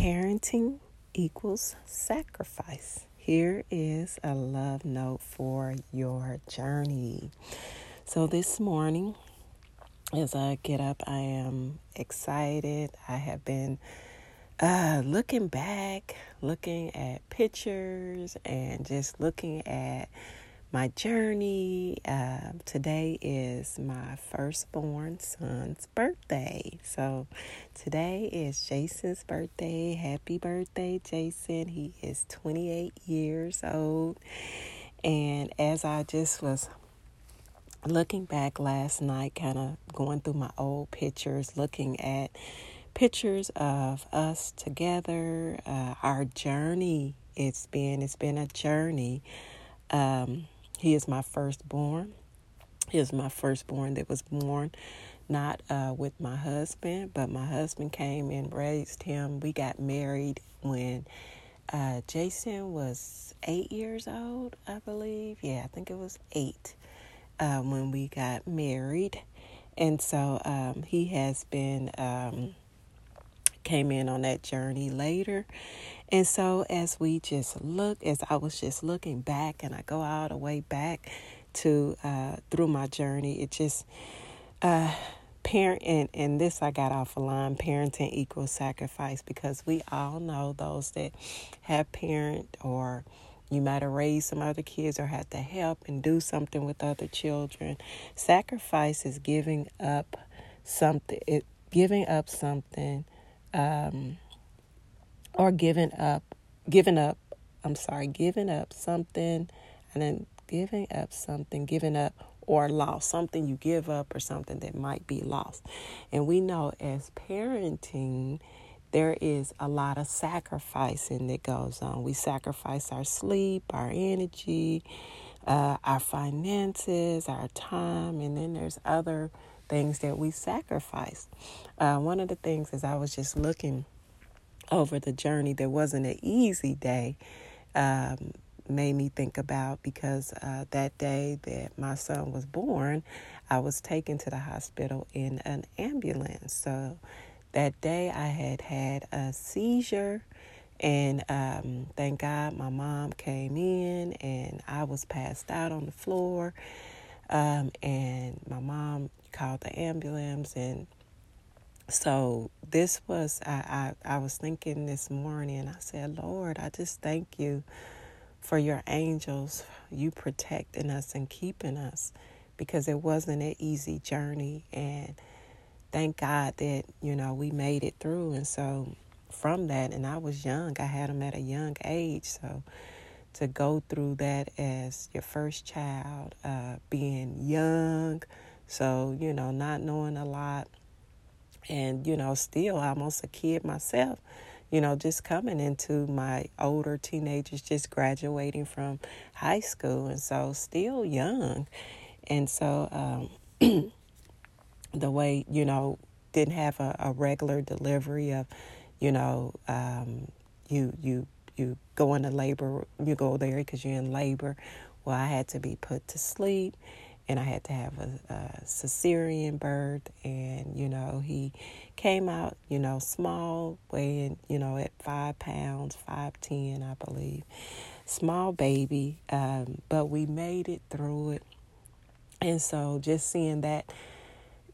Parenting equals sacrifice. Here is a love note for your journey. So, this morning, as I get up, I am excited. I have been uh, looking back, looking at pictures, and just looking at my journey. Uh, today is my firstborn son's birthday. So today is Jason's birthday. Happy birthday, Jason. He is 28 years old. And as I just was looking back last night, kind of going through my old pictures, looking at pictures of us together, uh, our journey. It's been it's been a journey. Um, he is my firstborn. He is my firstborn that was born not uh, with my husband, but my husband came and raised him. We got married when uh, Jason was eight years old, I believe. Yeah, I think it was eight uh, when we got married. And so um, he has been, um, came in on that journey later. And so, as we just look, as I was just looking back, and I go all the way back to uh, through my journey, it just uh, parent and, and this I got off a line parenting equals sacrifice because we all know those that have parent or you might have raised some other kids or had to help and do something with other children. Sacrifice is giving up something. It giving up something. Um, or giving up, giving up, I'm sorry, giving up something and then giving up something, giving up or lost, something you give up or something that might be lost. And we know as parenting, there is a lot of sacrificing that goes on. We sacrifice our sleep, our energy, uh, our finances, our time, and then there's other things that we sacrifice. Uh, one of the things is I was just looking over the journey that wasn't an easy day um, made me think about because uh, that day that my son was born, I was taken to the hospital in an ambulance. So that day I had had a seizure. And um, thank God my mom came in and I was passed out on the floor. Um, and my mom called the ambulance and so this was I, I, I was thinking this morning i said lord i just thank you for your angels you protecting us and keeping us because it wasn't an easy journey and thank god that you know we made it through and so from that and i was young i had them at a young age so to go through that as your first child uh, being young so you know not knowing a lot and you know still almost a kid myself you know just coming into my older teenagers just graduating from high school and so still young. And so um, the way you know didn't have a, a regular delivery of you know um, you you you go into labor you go there because you're in labor. Well i had to be put to sleep and I had to have a, a cesarean birth. And, you know, he came out, you know, small, weighing, you know, at five pounds, 5'10, I believe. Small baby, um, but we made it through it. And so just seeing that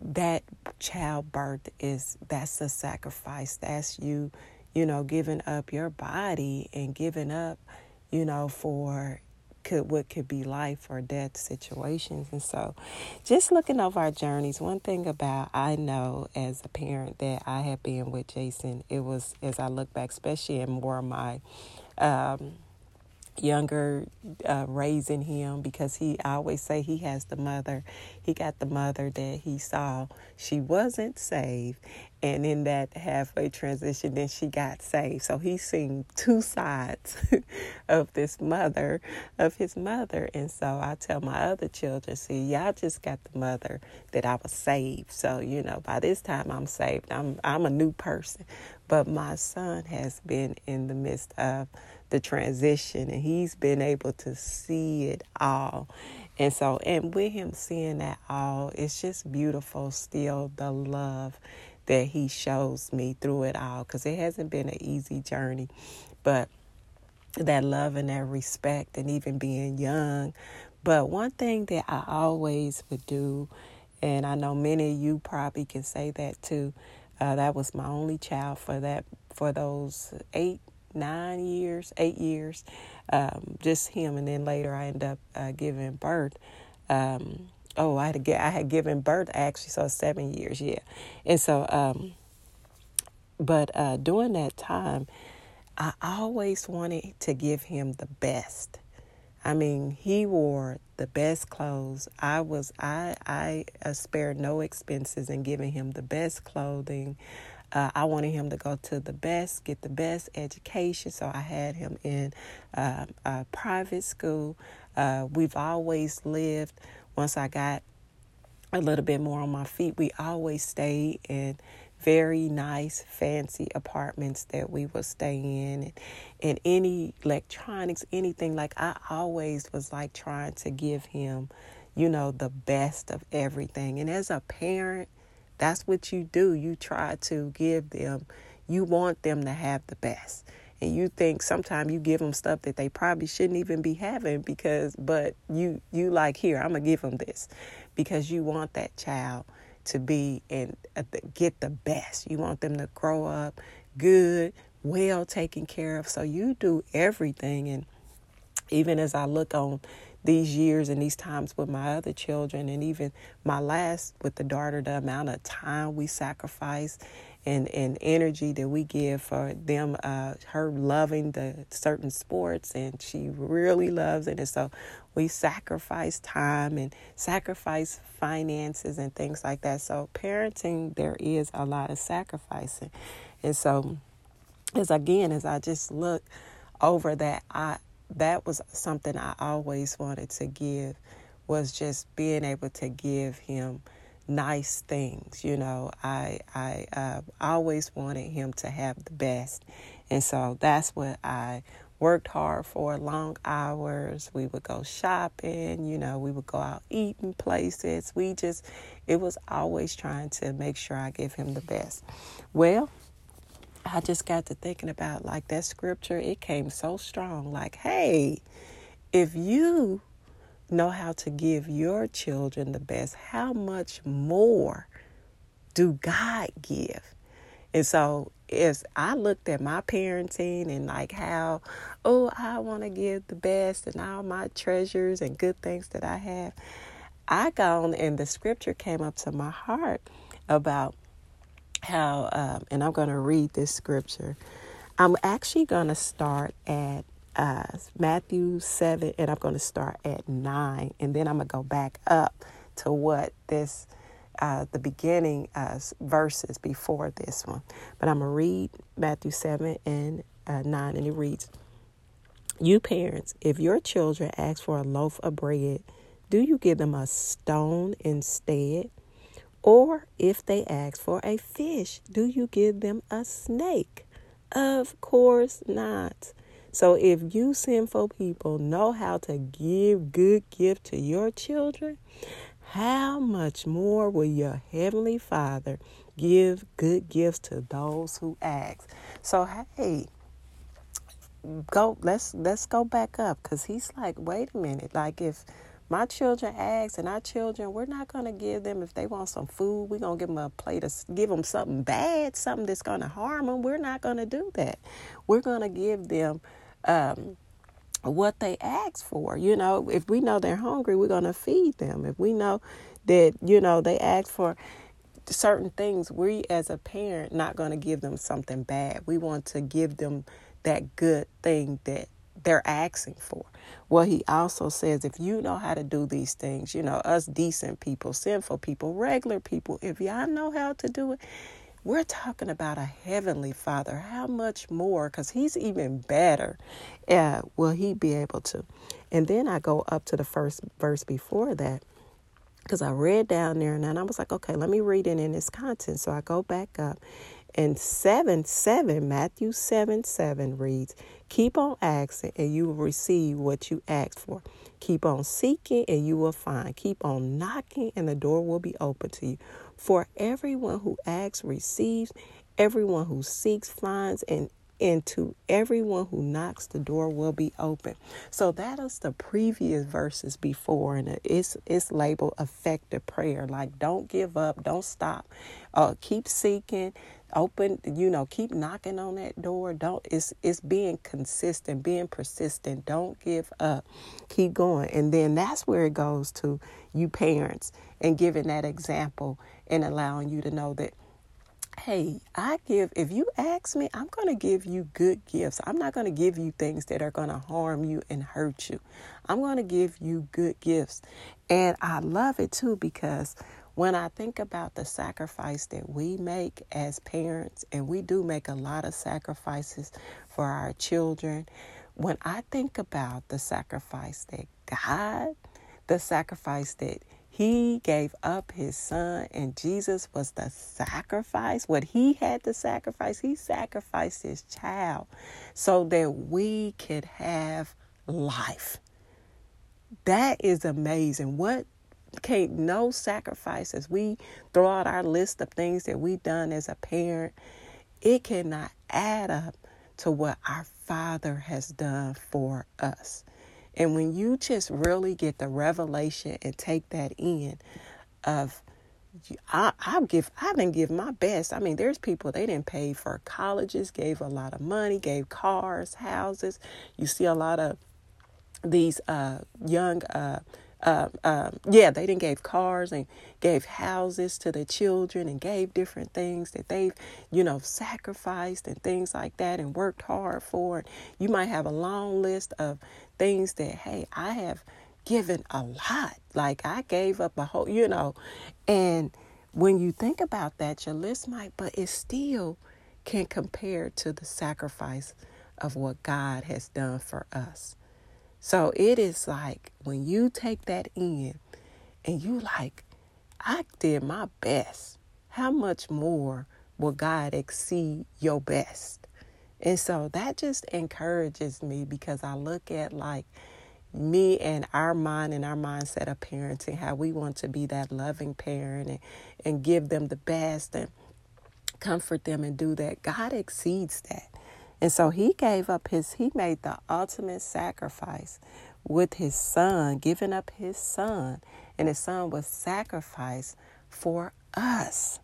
that childbirth is that's a sacrifice. That's you, you know, giving up your body and giving up, you know, for could what could be life or death situations. And so just looking over our journeys one thing about i know as a parent that i have been with jason it was as i look back especially in more of my um, younger uh, raising him because he I always say he has the mother. He got the mother that he saw she wasn't saved and in that halfway transition then she got saved so he's seen two sides of this mother of his mother. And so I tell my other children see y'all just got the mother that I was saved. So you know by this time I'm saved. I'm I'm a new person. But my son has been in the midst of the transition and he's been able to see it all. And so, and with him seeing that all, it's just beautiful still the love that He shows me through it all because it hasn't been an easy journey. But that love and that respect, and even being young. But one thing that I always would do, and I know many of you probably can say that too. Uh, that was my only child for that for those eight, nine years, eight years, um, just him. And then later I end up uh, giving birth. Um, oh, I had get I had given birth actually, so seven years, yeah. And so, um, but uh, during that time, I always wanted to give him the best. I mean, he wore the best clothes. I was I I uh, spared no expenses in giving him the best clothing. Uh, I wanted him to go to the best, get the best education. So I had him in uh, a private school. Uh, we've always lived. Once I got a little bit more on my feet, we always stayed in very nice, fancy apartments that we would stay in, and, and any electronics, anything. Like I always was like trying to give him, you know, the best of everything. And as a parent, that's what you do. You try to give them, you want them to have the best. And you think sometimes you give them stuff that they probably shouldn't even be having because, but you, you like, here, I'm going to give them this because you want that child to be and uh, get the best. You want them to grow up good, well taken care of. So you do everything. And even as I look on these years and these times with my other children, and even my last with the daughter, the amount of time we sacrifice and, and energy that we give for them, uh, her loving the certain sports, and she really loves it. And so we sacrifice time and sacrifice finances and things like that. So, parenting, there is a lot of sacrificing. And so, as again, as I just look over that, I that was something I always wanted to give was just being able to give him nice things. You know, I I uh, always wanted him to have the best, and so that's what I worked hard for long hours. We would go shopping, you know, we would go out eating places. We just, it was always trying to make sure I give him the best. Well, I just got to thinking about like that scripture, it came so strong. Like, hey, if you know how to give your children the best, how much more do God give? And so as I looked at my parenting and like how, oh, I want to give the best and all my treasures and good things that I have, I gone and the scripture came up to my heart about how, um, and I'm going to read this scripture. I'm actually going to start at uh, Matthew 7, and I'm going to start at 9, and then I'm going to go back up to what this uh, the beginning uh, verses before this one. But I'm going to read Matthew 7 and uh, 9, and it reads You parents, if your children ask for a loaf of bread, do you give them a stone instead? Or if they ask for a fish, do you give them a snake? Of course not. So if you sinful people know how to give good gift to your children, how much more will your heavenly Father give good gifts to those who ask? So hey, go let's let's go back up cuz he's like, "Wait a minute. Like if my children ask and our children, we're not going to give them if they want some food, we're going to give them a plate of give them something bad, something that's going to harm them. We're not going to do that. We're going to give them um, what they ask for. You know, if we know they're hungry, we're going to feed them. If we know that, you know, they ask for certain things, we as a parent not going to give them something bad. We want to give them that good thing that they're asking for. Well, he also says if you know how to do these things, you know, us decent people, sinful people, regular people, if y'all know how to do it, we're talking about a heavenly father. How much more? Because he's even better. Uh, will he be able to? And then I go up to the first verse before that because I read down there and then I was like, okay, let me read it in its content. So I go back up. And 7 7, Matthew 7 7 reads, Keep on asking and you will receive what you ask for. Keep on seeking and you will find. Keep on knocking and the door will be open to you. For everyone who asks receives, everyone who seeks finds, and and to everyone who knocks the door will be open so that is the previous verses before and it's it's labeled effective prayer like don't give up don't stop uh, keep seeking open you know keep knocking on that door don't it's it's being consistent being persistent don't give up keep going and then that's where it goes to you parents and giving that example and allowing you to know that hey, I give, if you ask me, I'm going to give you good gifts. I'm not going to give you things that are going to harm you and hurt you. I'm going to give you good gifts. And I love it too because when I think about the sacrifice that we make as parents, and we do make a lot of sacrifices for our children, when I think about the sacrifice that God, the sacrifice that he gave up his son, and Jesus was the sacrifice. What he had to sacrifice, he sacrificed his child so that we could have life. That is amazing. What can't no sacrifices we throw out our list of things that we've done as a parent, it cannot add up to what our Father has done for us. And when you just really get the revelation and take that in of I, I give I didn't give my best. I mean, there's people they didn't pay for colleges, gave a lot of money, gave cars, houses. You see a lot of these uh, young uh, uh, um, yeah, they didn't gave cars and gave houses to the children and gave different things that they've, you know, sacrificed and things like that and worked hard for. You might have a long list of things that, hey, I have given a lot. Like I gave up a whole, you know, and when you think about that, your list might, but it still can compare to the sacrifice of what God has done for us. So it is like when you take that in and you like, I did my best. How much more will God exceed your best? And so that just encourages me because I look at like me and our mind and our mindset of parenting, how we want to be that loving parent and, and give them the best and comfort them and do that. God exceeds that. And so he gave up his, he made the ultimate sacrifice with his son, giving up his son. And his son was sacrificed for us.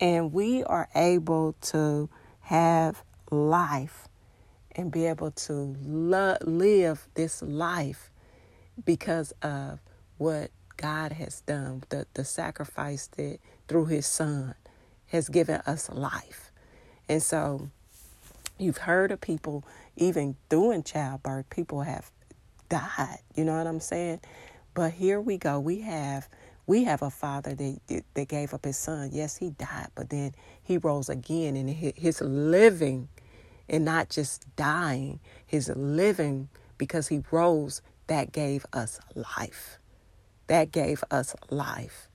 And we are able to have life and be able to lo- live this life because of what God has done, the, the sacrifice that through his son has given us life. And so You've heard of people, even doing childbirth, people have died. You know what I'm saying? But here we go. We have we have a father that that gave up his son. Yes, he died, but then he rose again, and his living, and not just dying, his living because he rose. That gave us life. That gave us life.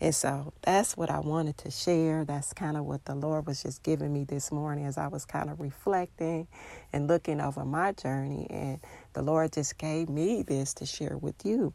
And so that's what I wanted to share. That's kind of what the Lord was just giving me this morning as I was kind of reflecting and looking over my journey. And the Lord just gave me this to share with you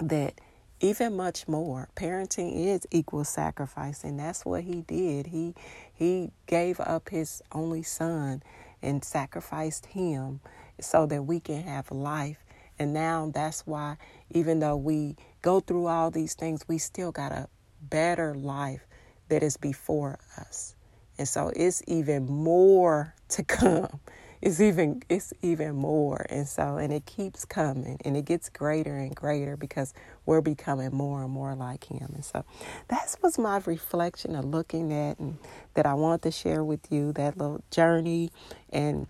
that even much more parenting is equal sacrifice and that's what he did he he gave up his only son and sacrificed him so that we can have life and now that's why even though we go through all these things, we still got a better life that is before us. And so it's even more to come. It's even it's even more. And so and it keeps coming and it gets greater and greater because we're becoming more and more like him. And so that was my reflection of looking at and that I wanted to share with you that little journey and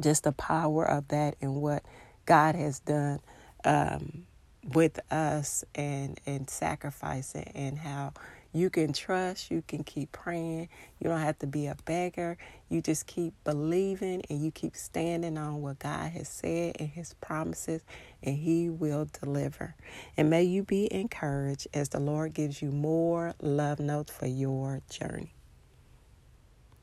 just the power of that and what God has done um, with us and and sacrificing and how you can trust, you can keep praying. You don't have to be a beggar. You just keep believing and you keep standing on what God has said and his promises and he will deliver. And may you be encouraged as the Lord gives you more love notes for your journey.